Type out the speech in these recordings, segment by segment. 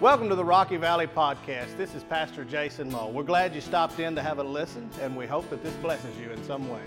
Welcome to the Rocky Valley Podcast. This is Pastor Jason Moe. We're glad you stopped in to have a listen, and we hope that this blesses you in some way.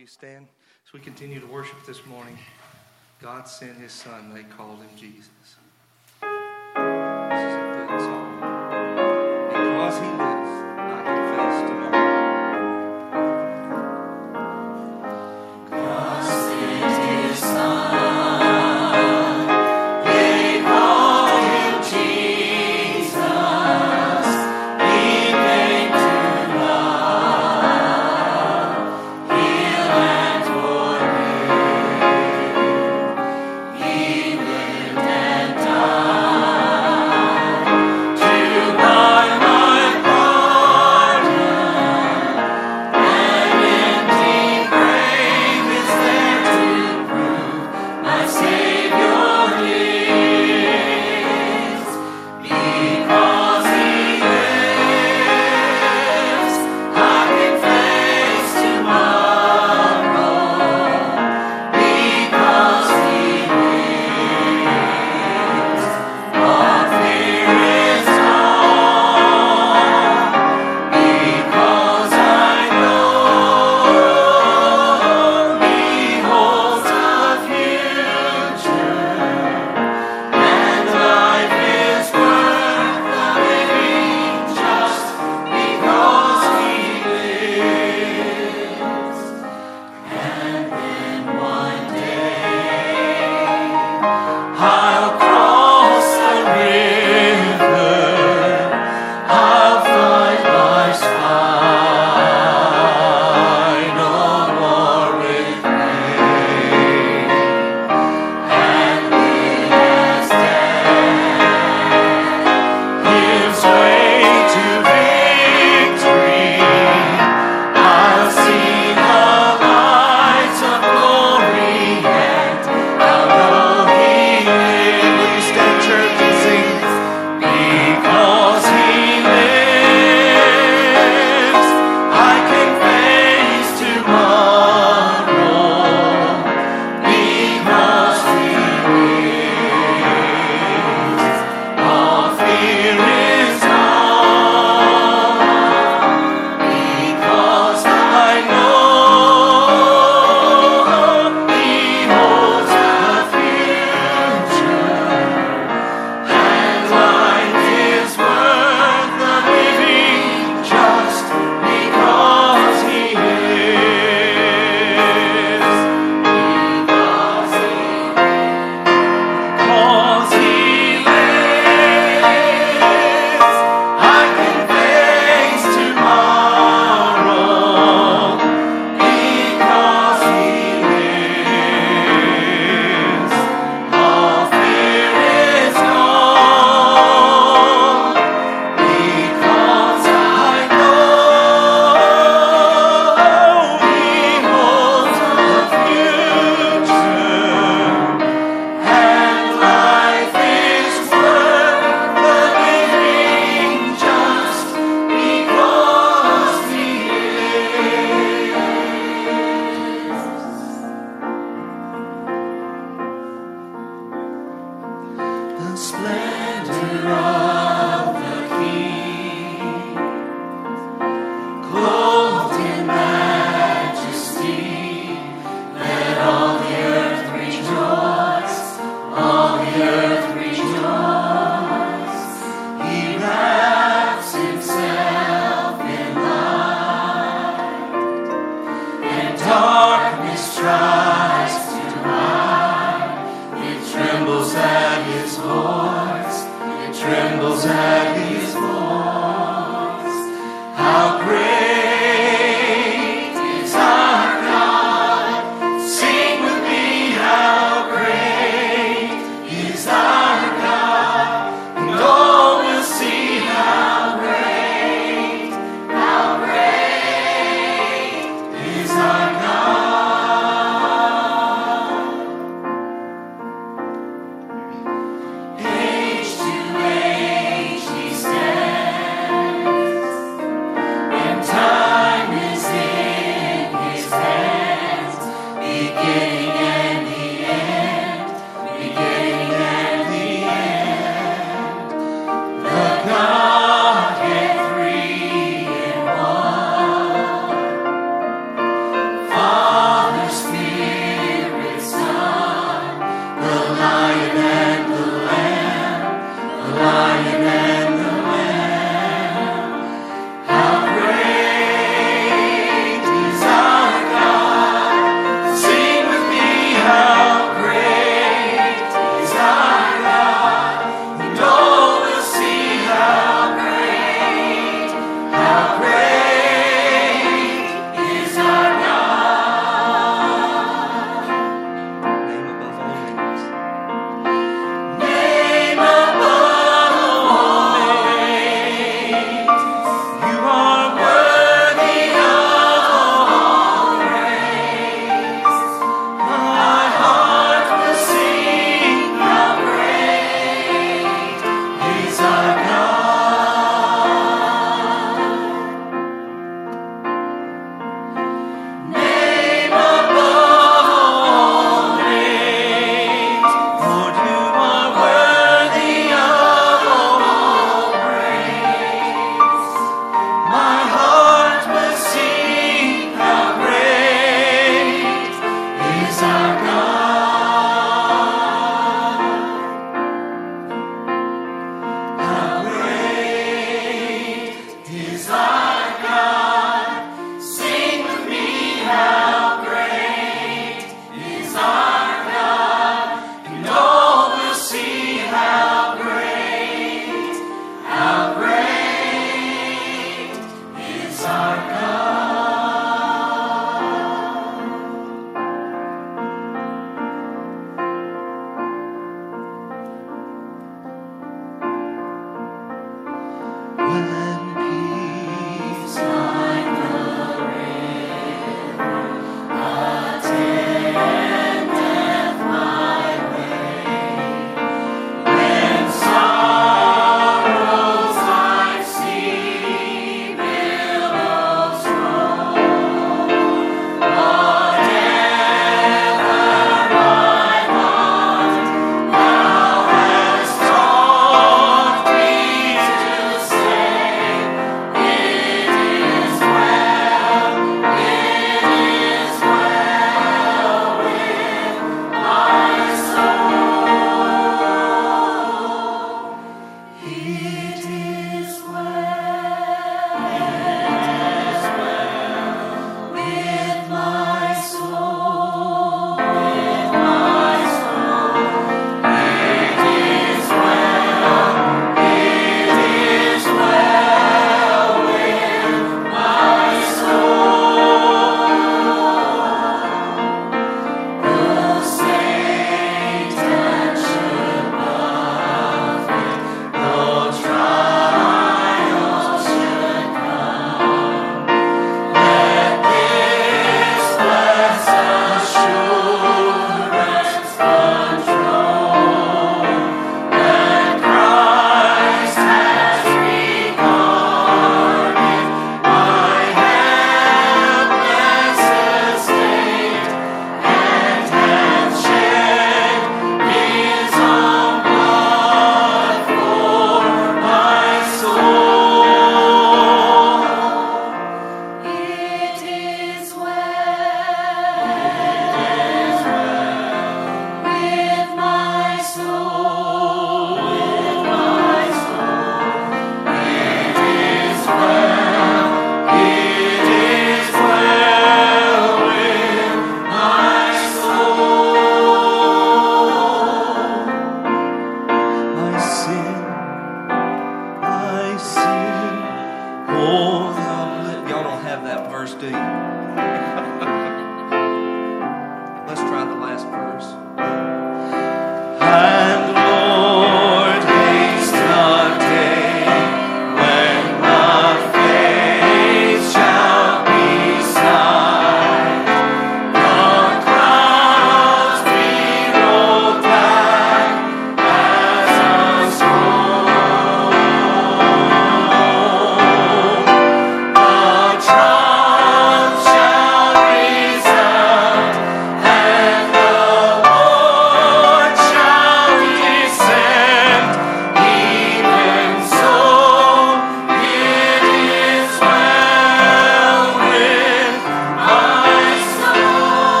you stand as we continue to worship this morning? God sent his son, they called him Jesus.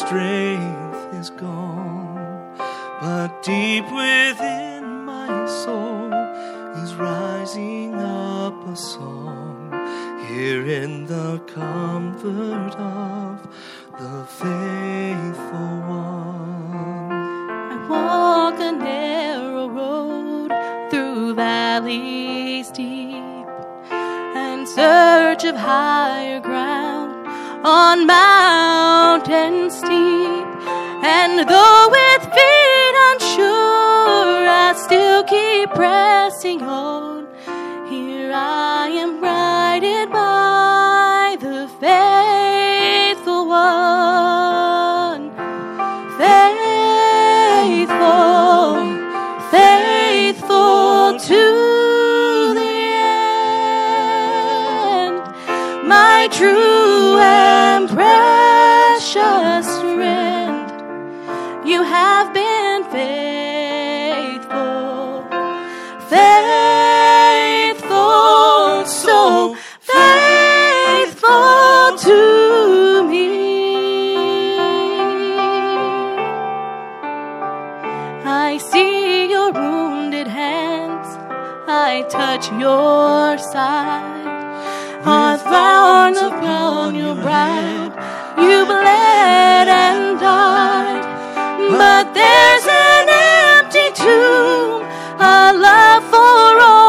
Strength is gone. But deep within my soul is rising up a song, here in the comfort of the faithful one. I walk a narrow road through valleys deep in search of higher I touch your side. Are thorns upon your brow, you bled and died. But there's an empty tomb, a love for all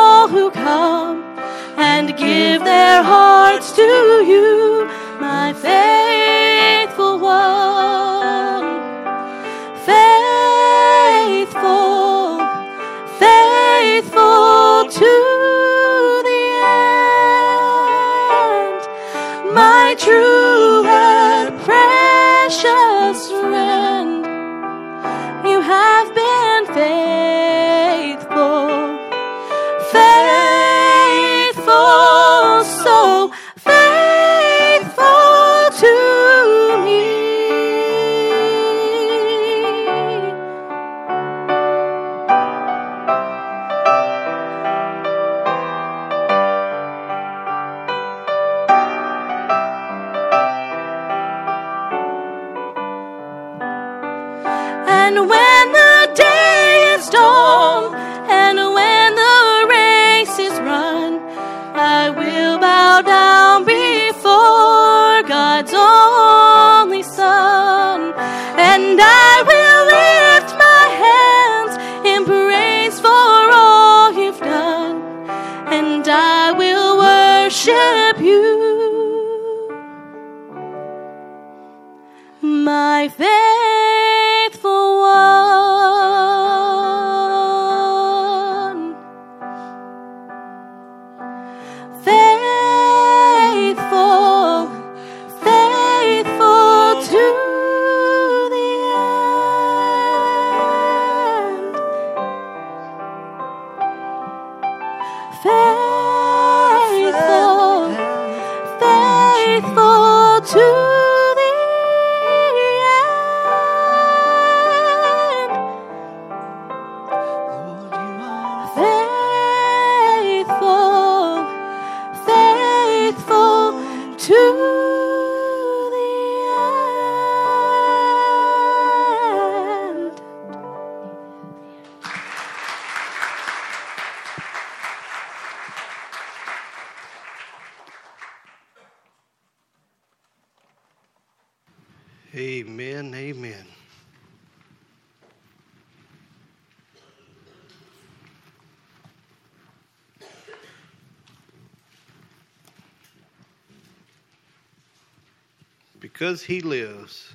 Because he lives,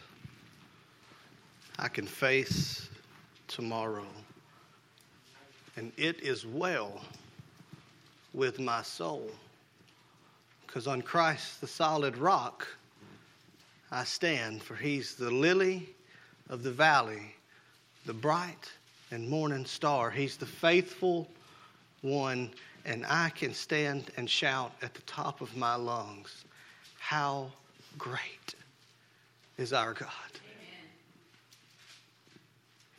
I can face tomorrow. And it is well with my soul. Because on Christ, the solid rock, I stand, for he's the lily of the valley, the bright and morning star. He's the faithful one, and I can stand and shout at the top of my lungs, How great is our God! Amen.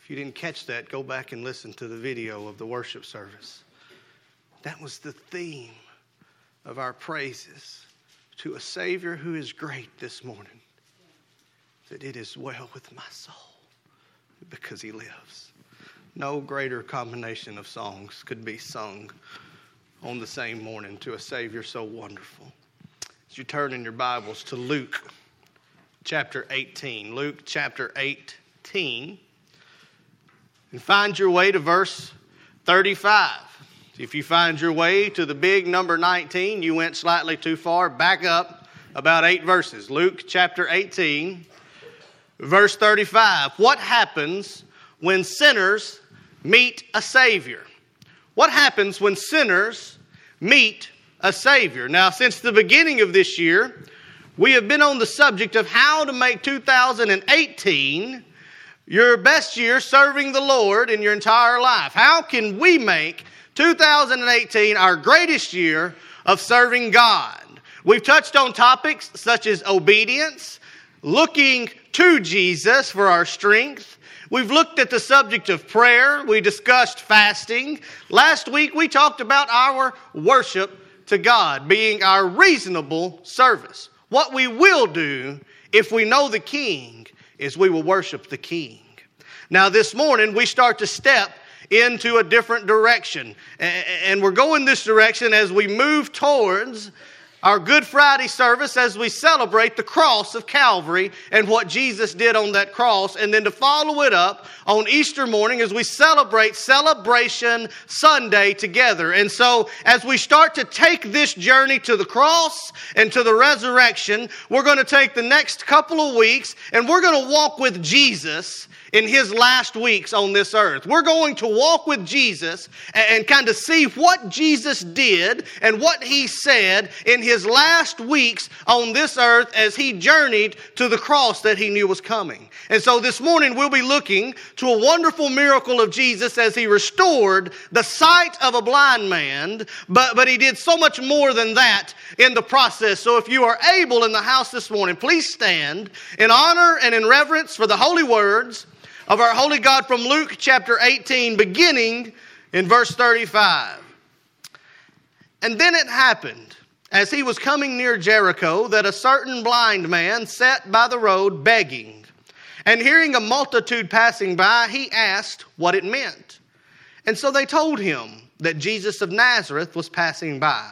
If you didn't catch that, go back and listen to the video of the worship service. That was the theme of our praises to a Savior who is great this morning that it is well with my soul because He lives. No greater combination of songs could be sung on the same morning to a Savior so wonderful. As you turn in your Bibles to Luke chapter 18, Luke chapter 18, and find your way to verse 35. If you find your way to the big number 19, you went slightly too far. Back up about eight verses. Luke chapter 18, verse 35. What happens when sinners meet a Savior? What happens when sinners meet a Savior? Now, since the beginning of this year, we have been on the subject of how to make 2018 your best year serving the Lord in your entire life. How can we make 2018 our greatest year of serving God? We've touched on topics such as obedience, looking to Jesus for our strength. We've looked at the subject of prayer. We discussed fasting. Last week we talked about our worship to God being our reasonable service. What we will do if we know the King is we will worship the King. Now, this morning we start to step into a different direction. And we're going this direction as we move towards our Good Friday service as we celebrate the cross of Calvary and what Jesus did on that cross, and then to follow it up on Easter morning as we celebrate Celebration Sunday together. And so, as we start to take this journey to the cross and to the resurrection, we're going to take the next couple of weeks and we're going to walk with Jesus in his last weeks on this earth. We're going to walk with Jesus and, kind of see what Jesus did and what he said in his last weeks on this earth as he journeyed to the cross that he knew was coming. And so this morning we'll be looking to a wonderful miracle of Jesus as he restored the sight of a blind man, but, but he did so much more than that in the process. So if you are able in the house this morning, please stand in honor and in reverence for the holy words of our holy God from Luke chapter 18, beginning in verse 35. And then it happened, as he was coming near Jericho, that a certain blind man sat by the road begging. And hearing a multitude passing by, he asked what it meant. And so they told him that Jesus of Nazareth was passing by.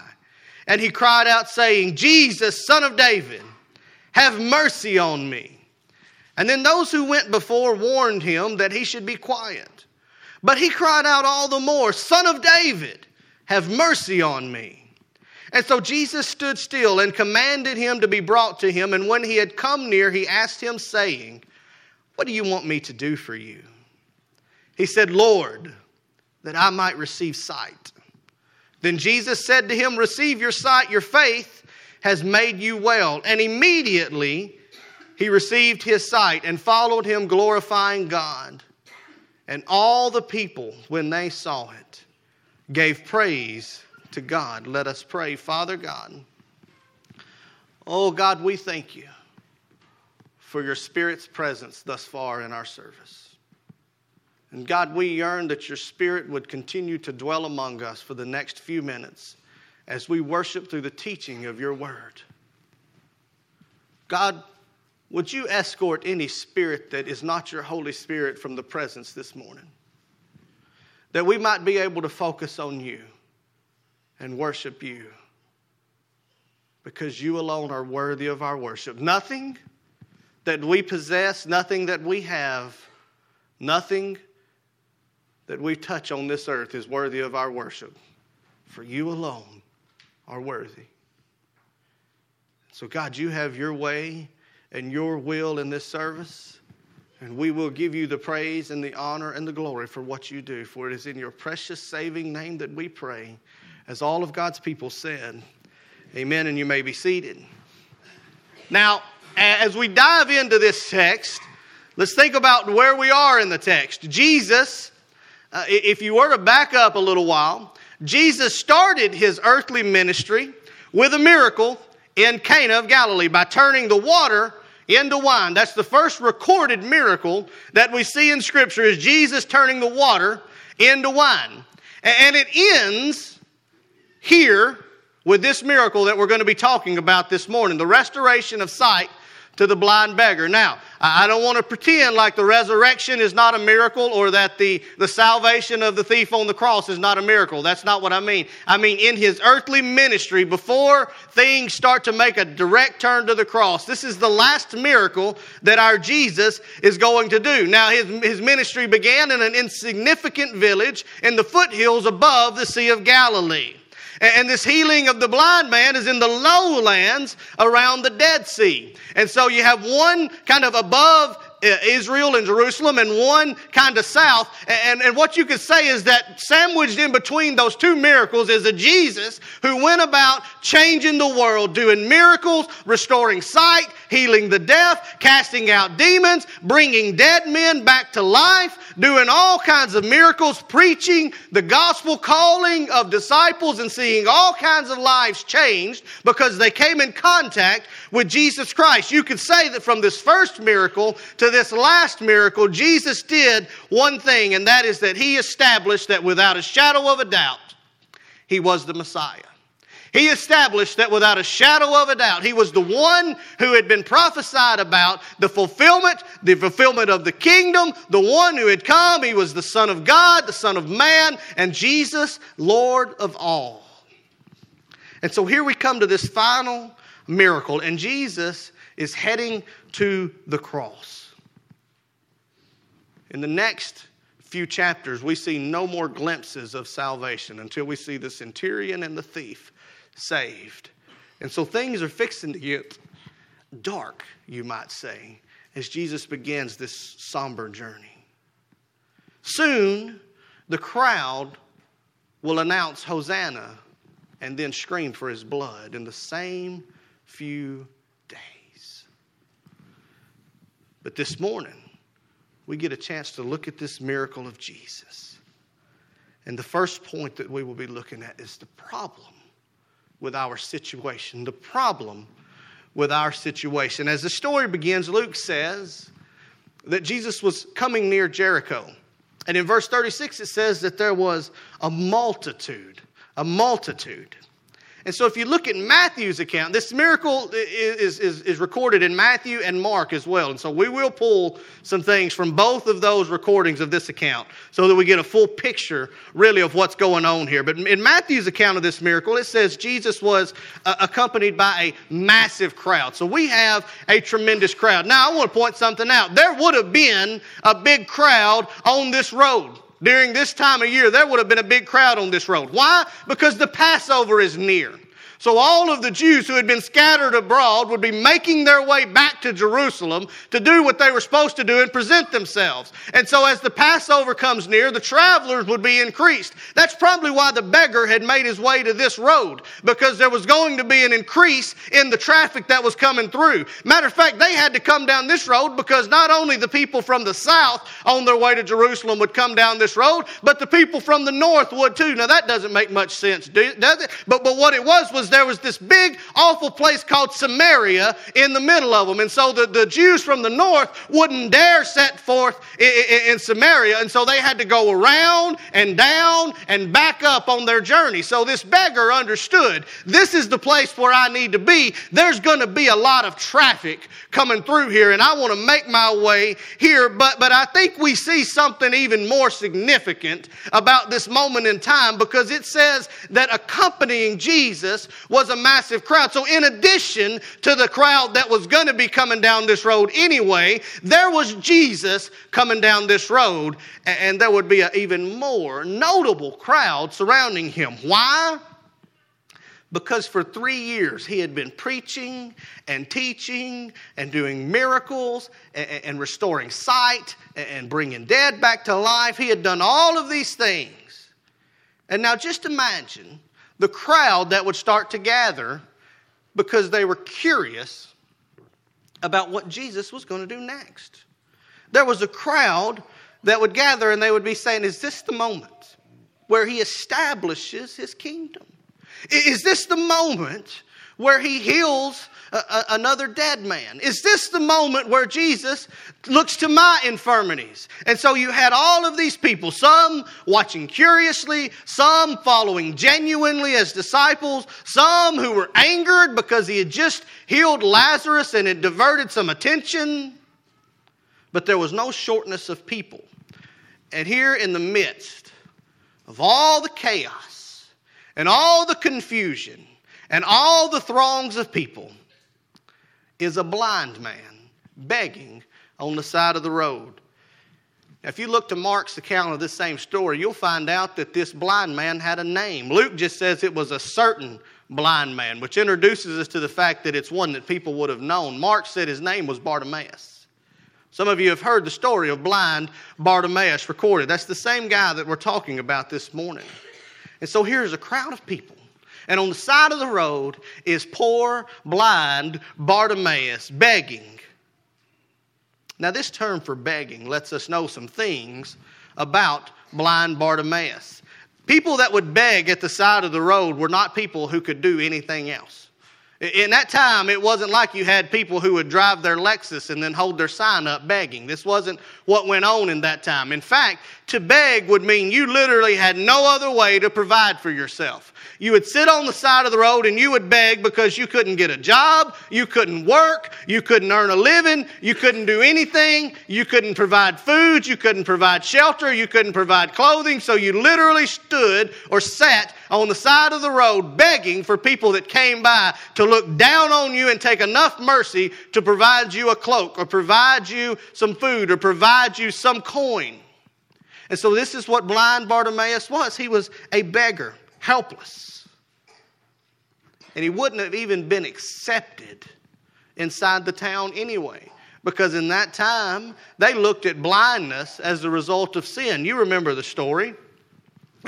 And he cried out, saying, Jesus, son of David, have mercy on me. And then those who went before warned him that he should be quiet. But he cried out all the more, Son of David, have mercy on me. And so Jesus stood still and commanded him to be brought to him. And when he had come near, he asked him, saying, What do you want me to do for you? He said, Lord, that I might receive sight. Then Jesus said to him, Receive your sight, your faith has made you well. And immediately, he received his sight and followed him, glorifying God. And all the people, when they saw it, gave praise to God. Let us pray. Father God, oh God, we thank you for your Spirit's presence thus far in our service. And God, we yearn that your Spirit would continue to dwell among us for the next few minutes as we worship through the teaching of your word. God, would you escort any spirit that is not your Holy Spirit from the presence this morning? That we might be able to focus on you and worship you because you alone are worthy of our worship. Nothing that we possess, nothing that we have, nothing that we touch on this earth is worthy of our worship. For you alone are worthy. So, God, you have your way and your will in this service. And we will give you the praise and the honor and the glory for what you do. For it is in your precious saving name that we pray. As all of God's people said, Amen. And you may be seated. Now, as we dive into this text, let's think about where we are in the text. Jesus, uh, if you were to back up a little while, Jesus started his earthly ministry with a miracle in Cana of Galilee by turning the water into wine. That's the first recorded miracle that we see in Scripture is Jesus turning the water into wine. And it ends here with this miracle that we're going to be talking about this morning the restoration of sight to the blind beggar. Now, I don't want to pretend like the resurrection is not a miracle or that the, the salvation of the thief on the cross is not a miracle. That's not what I mean. I mean, in his earthly ministry, before things start to make a direct turn to the cross, this is the last miracle that our Jesus is going to do. Now, his, his ministry began in an insignificant village in the foothills above the Sea of Galilee. And this healing of the blind man is in the lowlands around the Dead Sea. And so you have one kind of above uh, Israel and Jerusalem and one kind of south. And, and what you could say is that sandwiched in between those two miracles is a Jesus who went about changing the world, doing miracles, restoring sight, healing the deaf, casting out demons, bringing dead men back to life, doing all kinds of miracles, preaching the gospel, calling of disciples, and seeing all kinds of lives changed because they came in contact with Jesus Christ. You could say that from this first miracle to this last miracle, Jesus did one thing, and that is that he established that without a shadow of a doubt, he was the Messiah. He established that without a shadow of a doubt, he was the one who had been prophesied about, the fulfillment, the fulfillment of the kingdom, the one who had come. He was the Son of God, the Son of Man, and Jesus, Lord of all. And so here we come to this final miracle, and Jesus is heading to the cross. In the next few chapters, we see no more glimpses of salvation until we see the centurion and the thief saved. And so things are fixing to get dark, you might say, as Jesus begins this somber journey. Soon, the crowd will announce Hosanna and then scream for his blood in the same few days. But this morning, we get a chance to look at this miracle of Jesus. And the first point that we will be looking at is the problem with our situation. The problem with our situation. As the story begins, Luke says that Jesus was coming near Jericho. And in verse 36, it says that there was a multitude, a multitude. And so, if you look at Matthew's account, this miracle is, is, is, recorded in Matthew and Mark as well. And so, we will pull some things from both of those recordings of this account so that we get a full picture, really, of what's going on here. But in Matthew's account of this miracle, it says Jesus was uh, accompanied by a massive crowd. So, we have a tremendous crowd. Now, I want to point something out. There would have been a big crowd on this road during this time of year, there would have been a big crowd on this road. Why? Because the Passover is near. So all of the Jews who had been scattered abroad would be making their way back to Jerusalem to do what they were supposed to do and present themselves. And so as the Passover comes near, the travelers would be increased. That's probably why the beggar had made his way to this road, because there was going to be an increase in the traffic that was coming through. Matter of fact, they had to come down this road because not only the people from the south on their way to Jerusalem would come down this road, but the people from the north would too. Now that doesn't make much sense, does it? But, but what it was was there was this big, awful place called Samaria in the middle of them. And so the, the Jews from the north wouldn't dare set forth in, in, in Samaria. And so they had to go around and down and back up on their journey. So this beggar understood this is the place where I need to be. There's going to be a lot of traffic coming through here, and I want to make my way here. But, but I think we see something even more significant about this moment in time because it says that accompanying Jesus was a massive crowd. So, in addition to the crowd that was going to be coming down this road anyway, there was Jesus coming down this road, and there would be an even more notable crowd surrounding him. Why? because for three years he had been preaching and teaching and doing miracles and, restoring sight and bringing dead back to life. He had done all of these things. And now just imagine the crowd that would start to gather because they were curious about what Jesus was going to do next. There was a crowd that would gather and they would be saying, Is this the moment where he establishes his kingdom? Is this the moment where he heals a, a, another dead man? Is this the moment where Jesus looks to my infirmities? And so you had all of these people, some watching curiously, some following genuinely as disciples, some who were angered because he had just healed Lazarus and it diverted some attention. But there was no shortness of people. And here in the midst of all the chaos and all the confusion and all the throngs of people is a blind man begging on the side of the road. Now, if you look to Mark's account of this same story, you'll find out that this blind man had a name. Luke just says it was a certain blind man, which introduces us to the fact that it's one that people would have known. Mark said his name was Bartimaeus. Some of you have heard the story of blind Bartimaeus recorded. That's the same guy that we're talking about this morning. And so here's a crowd of people and on the side of the road is poor, blind Bartimaeus begging. Now, this term for begging lets us know some things about blind Bartimaeus. People that would beg at the side of the road were not people who could do anything else. In that time, it wasn't like you had people who would drive their Lexus and then hold their sign up begging. This wasn't what went on in that time. In fact, to beg would mean you literally had no other way to provide for yourself. You would sit on the side of the road and you would beg because you couldn't get a job, you couldn't work, you couldn't earn a living, you couldn't do anything, you couldn't provide food, you couldn't provide shelter, you couldn't provide clothing. So you literally stood or sat on the side of the road begging for people that came by to look down on you and take enough mercy to provide you a cloak or provide you some food or provide you some coin. And so this is what blind Bartimaeus was. He was a beggar, helpless. And he wouldn't have even been accepted inside the town anyway. Because in that time, they looked at blindness as the result of sin. You remember the story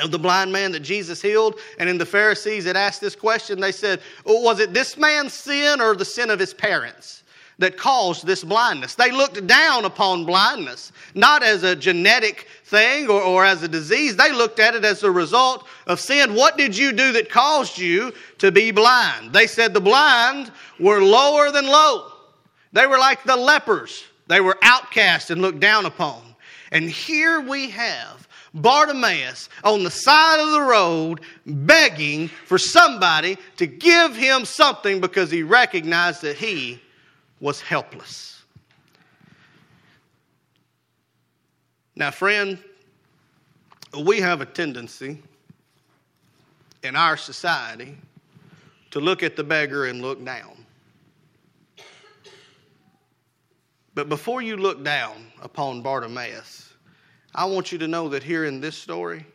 of the blind man that Jesus healed. And in the Pharisees that asked this question, they said, well, Was it this man's sin or the sin of his parents? that caused this blindness. They looked down upon blindness, not as a genetic thing or, or, as a disease. They looked at it as a result of sin. What did you do that caused you to be blind? They said the blind were lower than low. They were like the lepers, they were outcast and looked down upon. And here we have Bartimaeus on the side of the road begging for somebody to give him something because he recognized that he was helpless. Now, friend, we have a tendency in our society to look at the beggar and look down. But before you look down upon Bartimaeus, I want you to know that here in this story,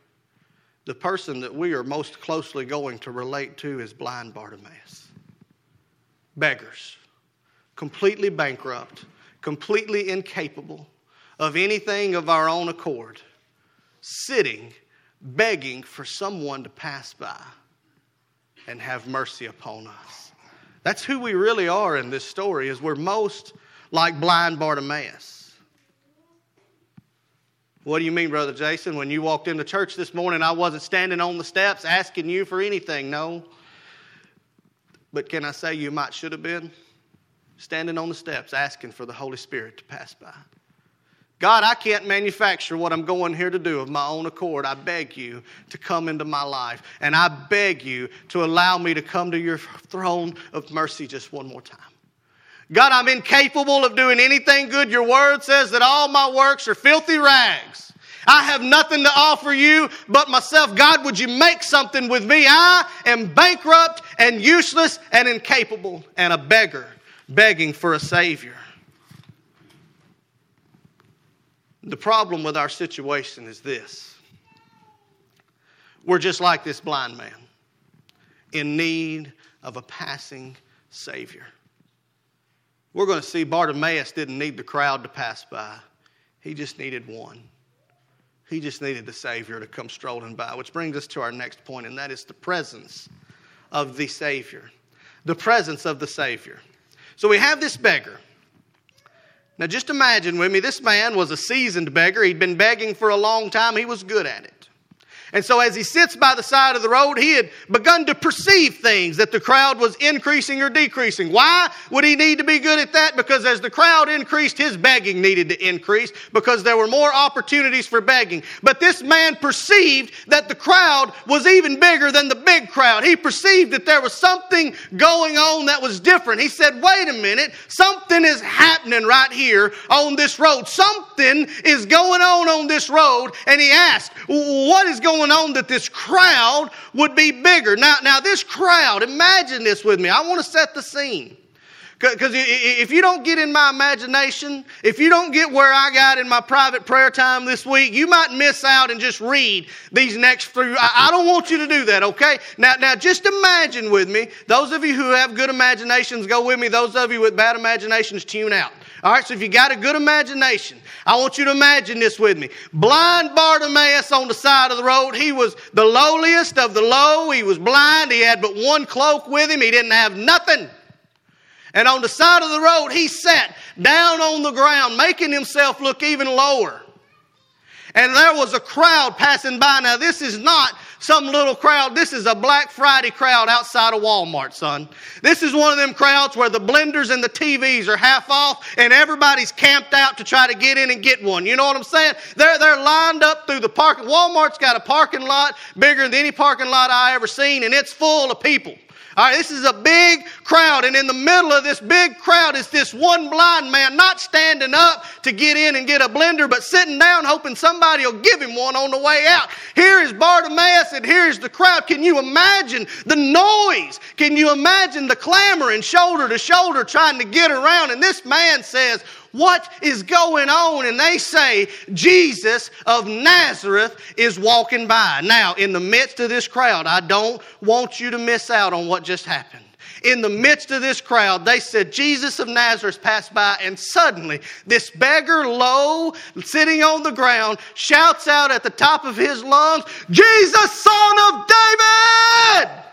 the person that we are most closely going to relate to is blind Bartimaeus. Beggars, completely bankrupt, completely incapable of anything of our own accord, sitting, begging for someone to pass by and have mercy upon us. That's who we really are in this story, is we're most like blind Bartimaeus. What do you mean, Brother Jason? When you walked into church this morning, I wasn't standing on the steps asking you for anything. No. But can I say you might should have been? Standing on the steps asking for the Holy Spirit to pass by. God, I can't manufacture what I'm going here to do of my own accord. I beg you to come into my life. And I beg you to allow me to come to your throne of mercy just one more time. God, I'm incapable of doing anything good. Your word says that all my works are filthy rags. I have nothing to offer you but myself. God, would you make something with me? I am bankrupt and useless and incapable and a beggar begging for a Savior. The problem with our situation is this we're just like this blind man in need of a passing Savior. We're going to see Bartimaeus didn't need the crowd to pass by, he just needed one. He just needed the Savior to come strolling by, which brings us to our next point, and that is the presence of the Savior. The presence of the Savior. So we have this beggar. Now, just imagine with me, this man was a seasoned beggar. He'd been begging for a long time, he was good at it. And so, as he sits by the side of the road, he had begun to perceive things that the crowd was increasing or decreasing. Why would he need to be good at that? Because as the crowd increased, his begging needed to increase because there were more opportunities for begging. But this man perceived that the crowd was even bigger than the big crowd. He perceived that there was something going on that was different. He said, Wait a minute, something is happening right here on this road. Something is going on on this road. And he asked, What is going on that this crowd would be bigger? Now, now this crowd, imagine this with me. I want to set the scene. Because if you don't get in my imagination, if you don't get where I got in my private prayer time this week, you might miss out and just read these next three. I don't want you to do that, okay? Now, now just imagine with me. Those of you who have good imaginations, go with me. Those of you with bad imaginations, tune out. All right, so if you got a good imagination, I want you to imagine this with me. Blind Bartimaeus on the side of the road. He was the lowliest of the low. He was blind. He had but one cloak with him. He didn't have nothing. And on the side of the road, he sat down on the ground, making himself look even lower. And there was a crowd passing by. Now, this is not some little crowd. This is a Black Friday crowd outside of Walmart, son. This is one of them crowds where the blenders and the TVs are half off and everybody's camped out to try to get in and get one. You know what I'm saying? They're, they're lined up through the parking. Walmart's got a parking lot bigger than any parking lot I ever seen and it's full of people. All right, this is a big crowd, and in the middle of this big crowd is this one blind man, not standing up to get in and get a blender, but sitting down hoping somebody will give him one on the way out. Here is Bartimaeus, and here's the crowd. Can you imagine the noise? Can you imagine the clamoring shoulder to shoulder trying to get around? And this man says, what is going on? And they say, Jesus of Nazareth is walking by. Now, in the midst of this crowd, I don't want you to miss out on what just happened. In the midst of this crowd, they said, Jesus of Nazareth passed by, and suddenly this beggar, low, sitting on the ground, shouts out at the top of his lungs, Jesus, son of David!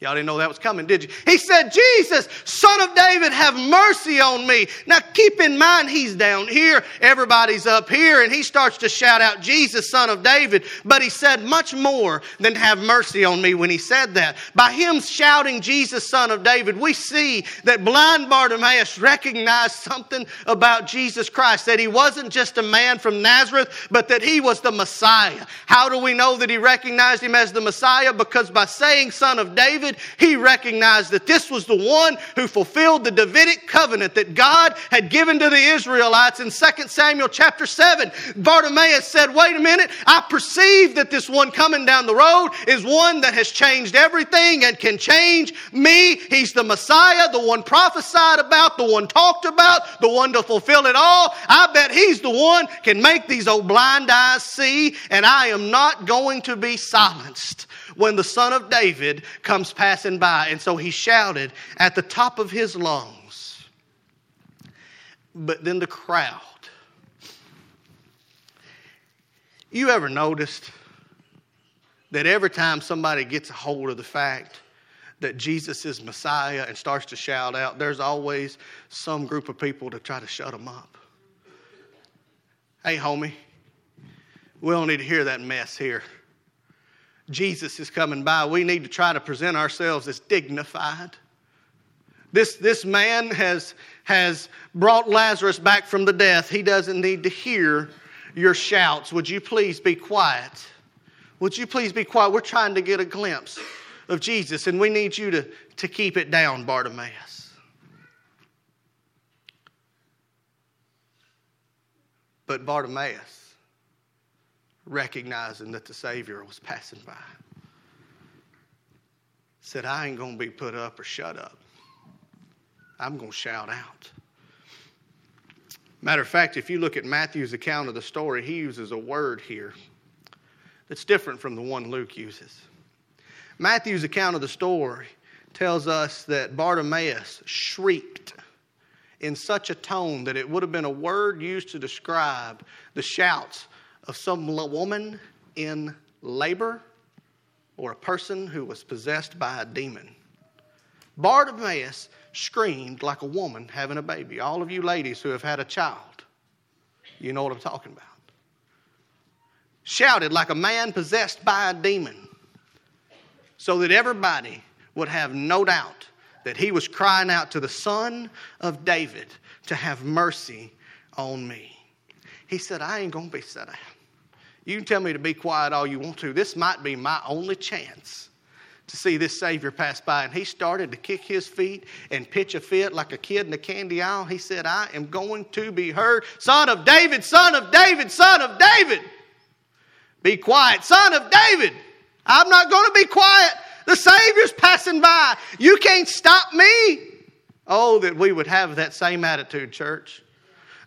Y'all didn't know that was coming, did you? He said, Jesus, son of David, have mercy on me. Now keep in mind, he's down here, everybody's up here, and he starts to shout out, Jesus, son of David. But he said much more than have mercy on me when he said that. By him shouting, Jesus, son of David, we see that blind Bartimaeus recognized something about Jesus Christ, that he wasn't just a man from Nazareth, but that he was the Messiah. How do we know that he recognized him as the Messiah? Because by saying, son of David, David, he recognized that this was the one who fulfilled the Davidic covenant that God had given to the Israelites in 2 Samuel chapter 7. Bartimaeus said, Wait a minute, I perceive that this one coming down the road is one that has changed everything and can change me. He's the Messiah, the one prophesied about, the one talked about, the one to fulfill it all. I bet he's the one can make these old blind eyes see, and I am not going to be silenced when the son of David comes passing by. And so he shouted at the top of his lungs. But then the crowd. You ever noticed that every time somebody gets a hold of the fact that Jesus is Messiah and starts to shout out, there's always some group of people to try to shut them up? Hey, homie, we don't need to hear that mess here. Jesus is coming by, we need to try to present ourselves as dignified. This, this man has, has brought Lazarus back from the death. He doesn't need to hear your shouts. Would you please be quiet? Would you please be quiet? We're trying to get a glimpse of Jesus, and we need you to, to keep it down, Bartimaeus. But Bartimaeus, recognizing that the Savior was passing by. Said, I ain't going to be put up or shut up. I'm going to shout out. Matter of fact, if you look at Matthew's account of the story, he uses a word here that's different from the one Luke uses. Matthew's account of the story tells us that Bartimaeus shrieked in such a tone that it would have been a word used to describe the shouts of some woman in labor or a person who was possessed by a demon. Bartimaeus screamed like a woman having a baby. All of you ladies who have had a child, you know what I'm talking about. shouted like a man possessed by a demon, so that everybody would have no doubt that he was crying out to the Son of David to have mercy on me. He said, I ain't going to be set out. You can tell me to be quiet all you want to. This might be my only chance to see this Savior pass by. And he started to kick his feet and pitch a fit like a kid in the candy aisle. He said, I am going to be heard. Son of David, son of David, son of David. Be quiet, son of David. I'm not going to be quiet. The Savior's passing by. You can't stop me. Oh, that we would have that same attitude, church.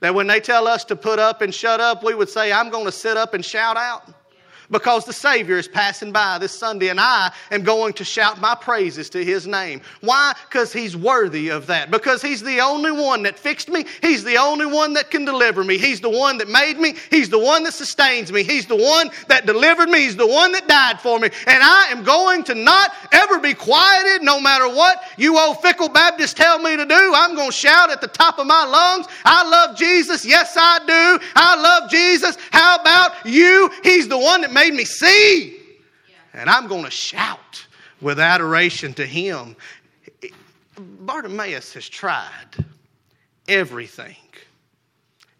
That when they tell us to put up and shut up, we would say, I'm going to sit up and shout out because the Savior is passing by this Sunday and I am going to shout my praises to His name. Why? Because He's worthy of that. Because He's the only one that fixed me. He's the only one that can deliver me. He's the one that made me. He's the one that sustains me. He's the one that delivered me. He's the one that died for me. And I am going to not ever be quieted no matter what you old fickle Baptists tell me to do. I'm going to shout at the top of my lungs. I love Jesus. Yes, I do. I love Jesus. How about you? He's the one that made made me see. And I'm going to shout with adoration to him. Bartimaeus has tried everything.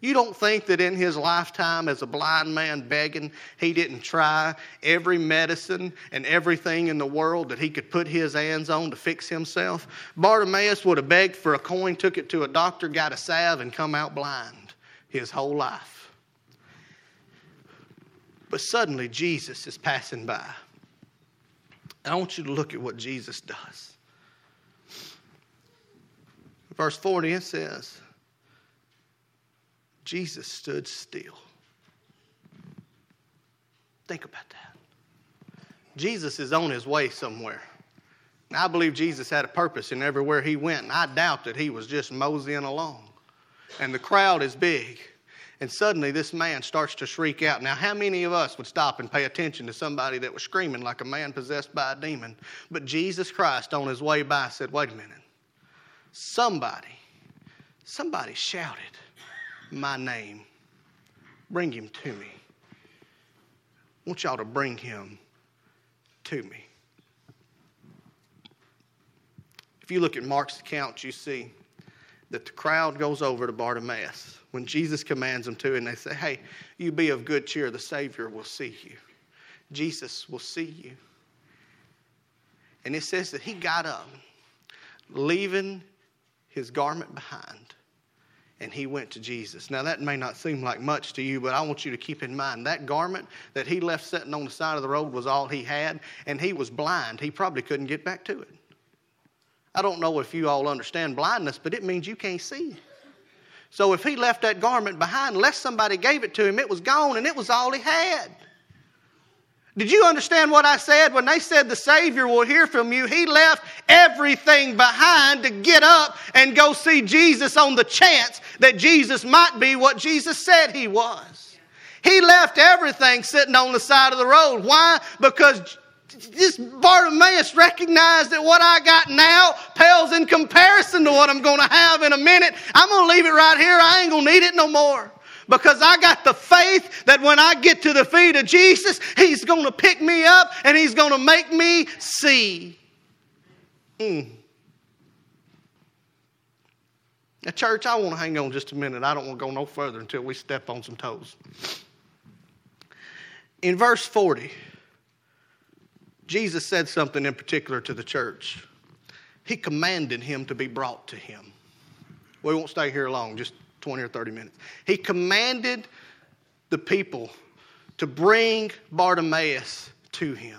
You don't think that in his lifetime as a blind man begging, he didn't try every medicine and everything in the world that he could put his hands on to fix himself? Bartimaeus would have begged for a coin, took it to a doctor, got a salve, and come out blind his whole life. But suddenly Jesus is passing by. And I want you to look at what Jesus does. Verse 40 it says, Jesus stood still. Think about that. Jesus is on his way somewhere. I believe Jesus had a purpose in everywhere he went, and I doubt that he was just moseying along. And the crowd is big. And suddenly this man starts to shriek out. Now, how many of us would stop and pay attention to somebody that was screaming like a man possessed by a demon? But Jesus Christ, on his way by, said, Wait a minute. Somebody, somebody shouted my name. Bring him to me. I want y'all to bring him to me. If you look at Mark's account, you see that the crowd goes over to Bartimaeus when Jesus commands them to, and they say, Hey, you be of good cheer, the Savior will see you. Jesus will see you. And it says that he got up, leaving his garment behind, and he went to Jesus. Now, that may not seem like much to you, but I want you to keep in mind that garment that he left sitting on the side of the road was all he had, and he was blind. He probably couldn't get back to it. I don't know if you all understand blindness, but it means you can't see. So if he left that garment behind, unless somebody gave it to him, it was gone and it was all he had. Did you understand what I said? When they said the Savior will hear from you, he left everything behind to get up and go see Jesus on the chance that Jesus might be what Jesus said he was. He left everything sitting on the side of the road. Why? Because this Bartimaeus recognized that what I got now pales in comparison to what I'm going to have in a minute. I'm going to leave it right here. I ain't going to need it no more. Because I got the faith that when I get to the feet of Jesus, He's going to pick me up and He's going to make me see. Mm. Now, church, I want to hang on just a minute. I don't want to go no further until we step on some toes. In verse 40, Jesus said something in particular to the church. He commanded him to be brought to him. We won't stay here long, just 20 or 30 minutes. He commanded the people to bring Bartimaeus to him.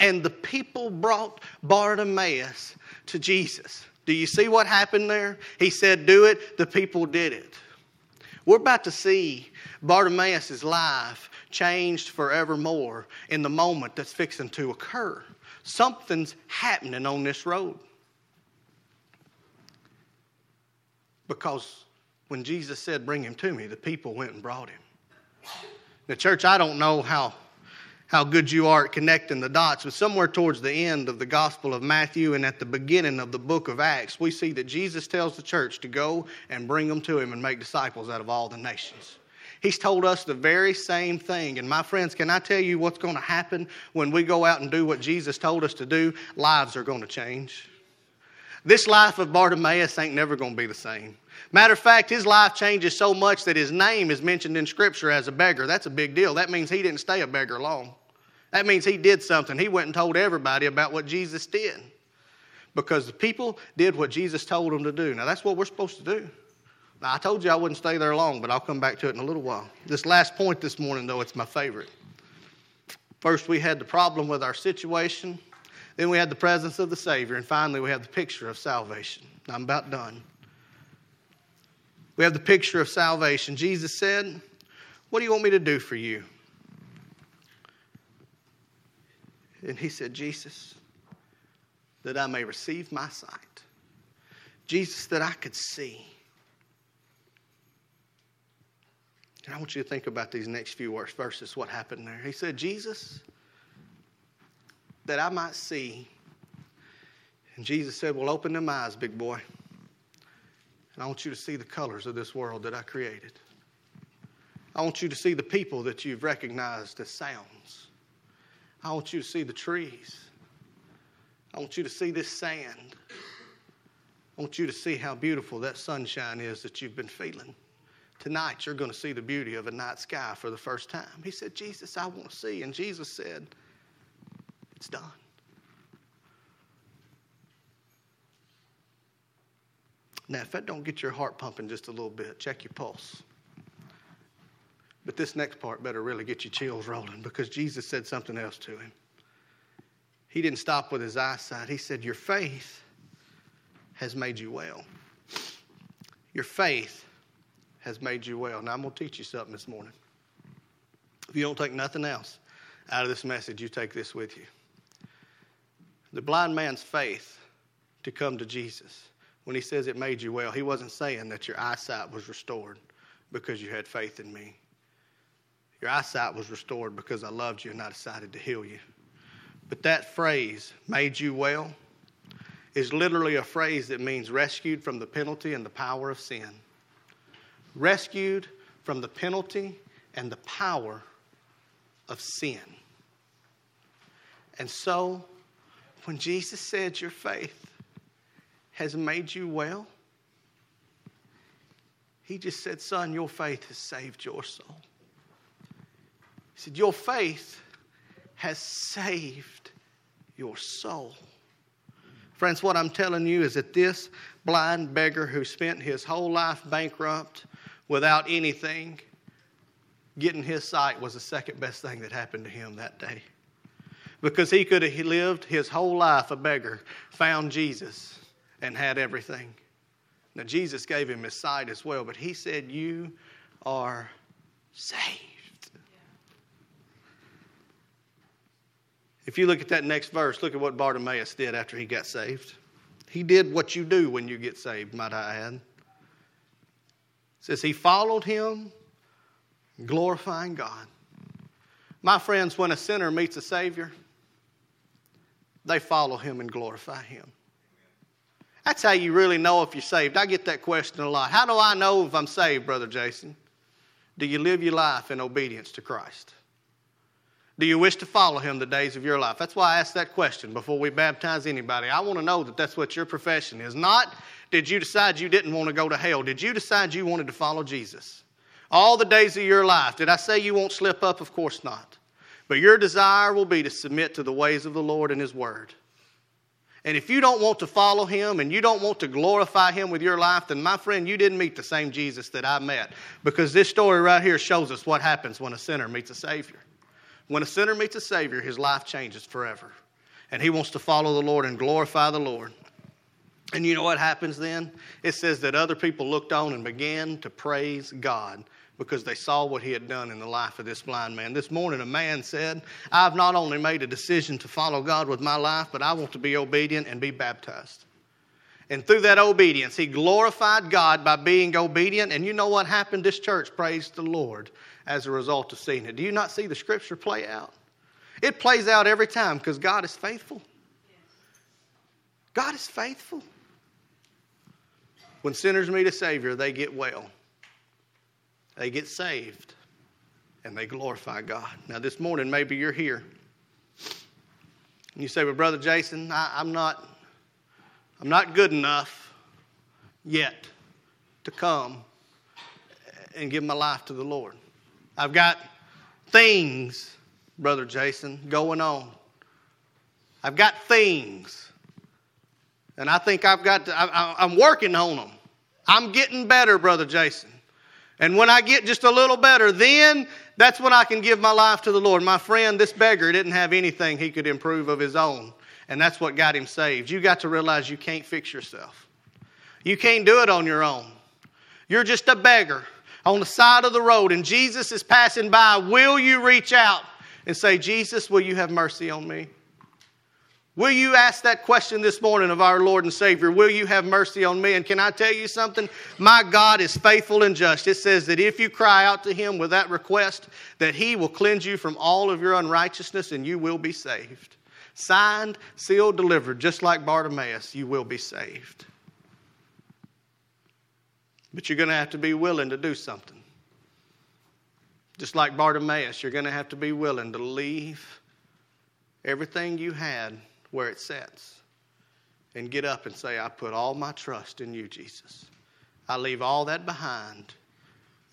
And the people brought Bartimaeus to Jesus. Do you see what happened there? He said, Do it. The people did it. We're about to see Bartimaeus' life changed forevermore in the moment that's fixing to occur. Something's happening on this road. Because when Jesus said, Bring him to me, the people went and brought him. The church, I don't know how, how good you are at connecting the dots, but somewhere towards the end of the Gospel of Matthew and at the beginning of the book of Acts, we see that Jesus tells the church to go and bring them to him and make disciples out of all the nations. He's told us the very same thing. And my friends, can I tell you what's going to happen when we go out and do what Jesus told us to do? Lives are going to change. This life of Bartimaeus ain't never going to be the same. Matter of fact, his life changes so much that his name is mentioned in Scripture as a beggar. That's a big deal. That means he didn't stay a beggar long. That means he did something. He went and told everybody about what Jesus did because the people did what Jesus told them to do. Now, that's what we're supposed to do. I told you I wouldn't stay there long, but I'll come back to it in a little while. This last point this morning, though, it's my favorite. First, we had the problem with our situation. Then we had the presence of the Savior. And finally, we have the picture of salvation. I'm about done. We have the picture of salvation. Jesus said, What do you want me to do for you? And he said, Jesus, that I may receive my sight. Jesus, that I could see. And I want you to think about these next few words, verses, what happened there. He said, Jesus, that I might see. And Jesus said, Well, open them eyes, big boy. And I want you to see the colors of this world that I created. I want you to see the people that you've recognized as sounds. I want you to see the trees. I want you to see this sand. I want you to see how beautiful that sunshine is that you've been feeling. Tonight, you're going to see the beauty of a night sky for the first time. He said, Jesus, I want to see. And Jesus said, It's done. Now, if that don't get your heart pumping just a little bit, check your pulse. But this next part better really get your chills rolling because Jesus said something else to him. He didn't stop with his eyesight. He said, Your faith has made you well. Your faith has made you well. Now, I'm going to teach you something this morning. If you don't take nothing else out of this message, you take this with you. The blind man's faith to come to Jesus, when he says it made you well, he wasn't saying that your eyesight was restored because you had faith in me. Your eyesight was restored because I loved you and I decided to heal you. But that phrase, made you well, is literally a phrase that means rescued from the penalty and the power of sin rescued from the penalty and the power of sin. And so, when Jesus said, Your faith has made you well, he just said, Son, your faith has saved your soul. He said, Your faith has saved your soul. Friends, what I'm telling you is that this blind beggar who spent his whole life bankrupt, without anything, getting his sight was the second best thing that happened to him that day. Because he could have lived his whole life a beggar, found Jesus, and had everything. Now, Jesus gave him his sight as well, but he said, You are saved. If you look at that next verse, look at what Bartimaeus did after he got saved. He did what you do when you get saved, might I add says he followed him, glorifying God. My friends, when a sinner meets a Savior, they follow him and glorify him. That's how you really know if you're saved. I get that question a lot. How do I know if I'm saved, Brother Jason? Do you live your life in obedience to Christ? Do you wish to follow him the days of your life? That's why I ask that question before we baptize anybody. I want to know that that's what your profession is. Not did you decide you didn't want to go to hell? Did you decide you wanted to follow Jesus? All the days of your life. Did I say you won't slip up? Of course not. But your desire will be to submit to the ways of the Lord and His Word. And if you don't want to follow Him and you don't want to glorify Him with your life, then my friend, you didn't meet the same Jesus that I met. Because this story right here shows us what happens when a sinner meets a Savior. When a sinner meets a Savior, his life changes forever. And he wants to follow the Lord and glorify the Lord. And you know what happens then? It says that other people looked on and began to praise God because they saw what he had done in the life of this blind man. This morning, a man said, I've not only made a decision to follow God with my life, but I want to be obedient and be baptized. And through that obedience, he glorified God by being obedient. And you know what happened? This church praised the Lord as a result of seeing it. Do you not see the scripture play out? It plays out every time because God is faithful. God is faithful. When sinners meet a Savior, they get well. they get saved and they glorify God. Now, this morning, maybe you're here. And you say, Well, Brother Jason, I, I'm, not, I'm not good enough yet to come and give my life to the Lord. I've got things, Brother Jason, going on. I've got things. And I think I've got to, I, I'm working on them. I'm getting better, Brother Jason. And when I get just a little better, then that's when I can give my life to the Lord. My friend, this beggar didn't have anything he could improve of his own. And that's what got him saved. You got to realize you can't fix yourself. You can't do it on your own. You're just a beggar on the side of the road, and Jesus is passing by. Will you reach out and say, Jesus, will you have mercy on me? Will you ask that question this morning of our Lord and Savior? Will you have mercy on me? And can I tell you something? My God is faithful and just. It says that if you cry out to Him with that request, that He will cleanse you from all of your unrighteousness and you will be saved. Signed, sealed, delivered, just like Bartimaeus, you will be saved. But you're going to have to be willing to do something. Just like Bartimaeus, you're going to have to be willing to leave everything you had where it sits and get up and say, I put all my trust in you, Jesus. I leave all that behind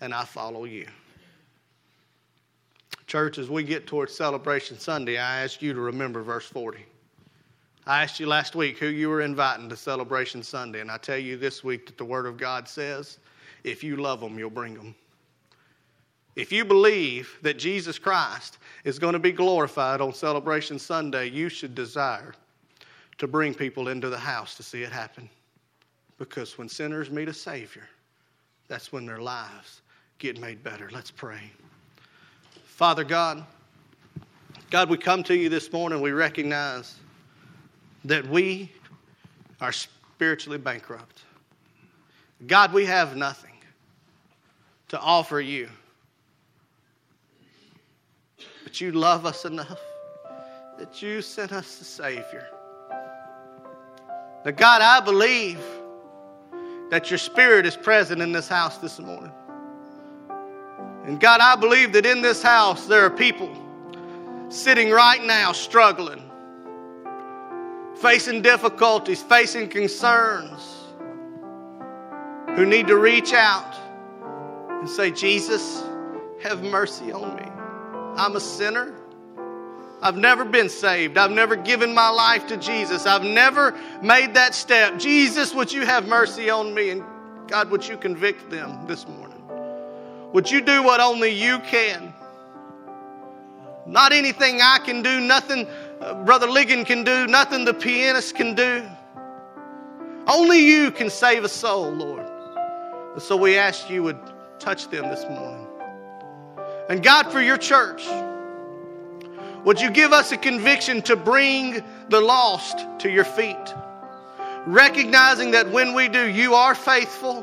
and I follow you. Church, as we get towards Celebration Sunday, I ask you to remember verse 40. I asked you last week who you were inviting to Celebration Sunday, and I tell you this week that the Word of God says if you love them, you'll bring them. If you believe that Jesus Christ is going to be glorified on Celebration Sunday, you should desire to bring people into the house to see it happen. Because when sinners meet a Savior, that's when their lives get made better. Let's pray. Father God, God, we come to you this morning. We recognize that we are spiritually bankrupt. God, we have nothing to offer you. You love us enough that you sent us the Savior. Now, God, I believe that your Spirit is present in this house this morning. And God, I believe that in this house there are people sitting right now struggling, facing difficulties, facing concerns, who need to reach out and say, Jesus, have mercy on me. I'm a sinner. I've never been saved. I've never given my life to Jesus. I've never made that step. Jesus, would you have mercy on me? And God, would you convict them this morning? Would you do what only you can? Not anything I can do, nothing uh, Brother Ligon can do, nothing the pianist can do. Only you can save a soul, Lord. And so we ask you would touch them this morning. And God, for your church, would you give us a conviction to bring the lost to your feet? Recognizing that when we do, you are faithful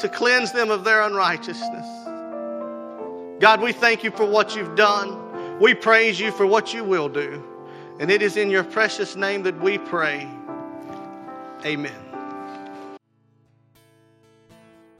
to cleanse them of their unrighteousness. God, we thank you for what you've done. We praise you for what you will do. And it is in your precious name that we pray. Amen.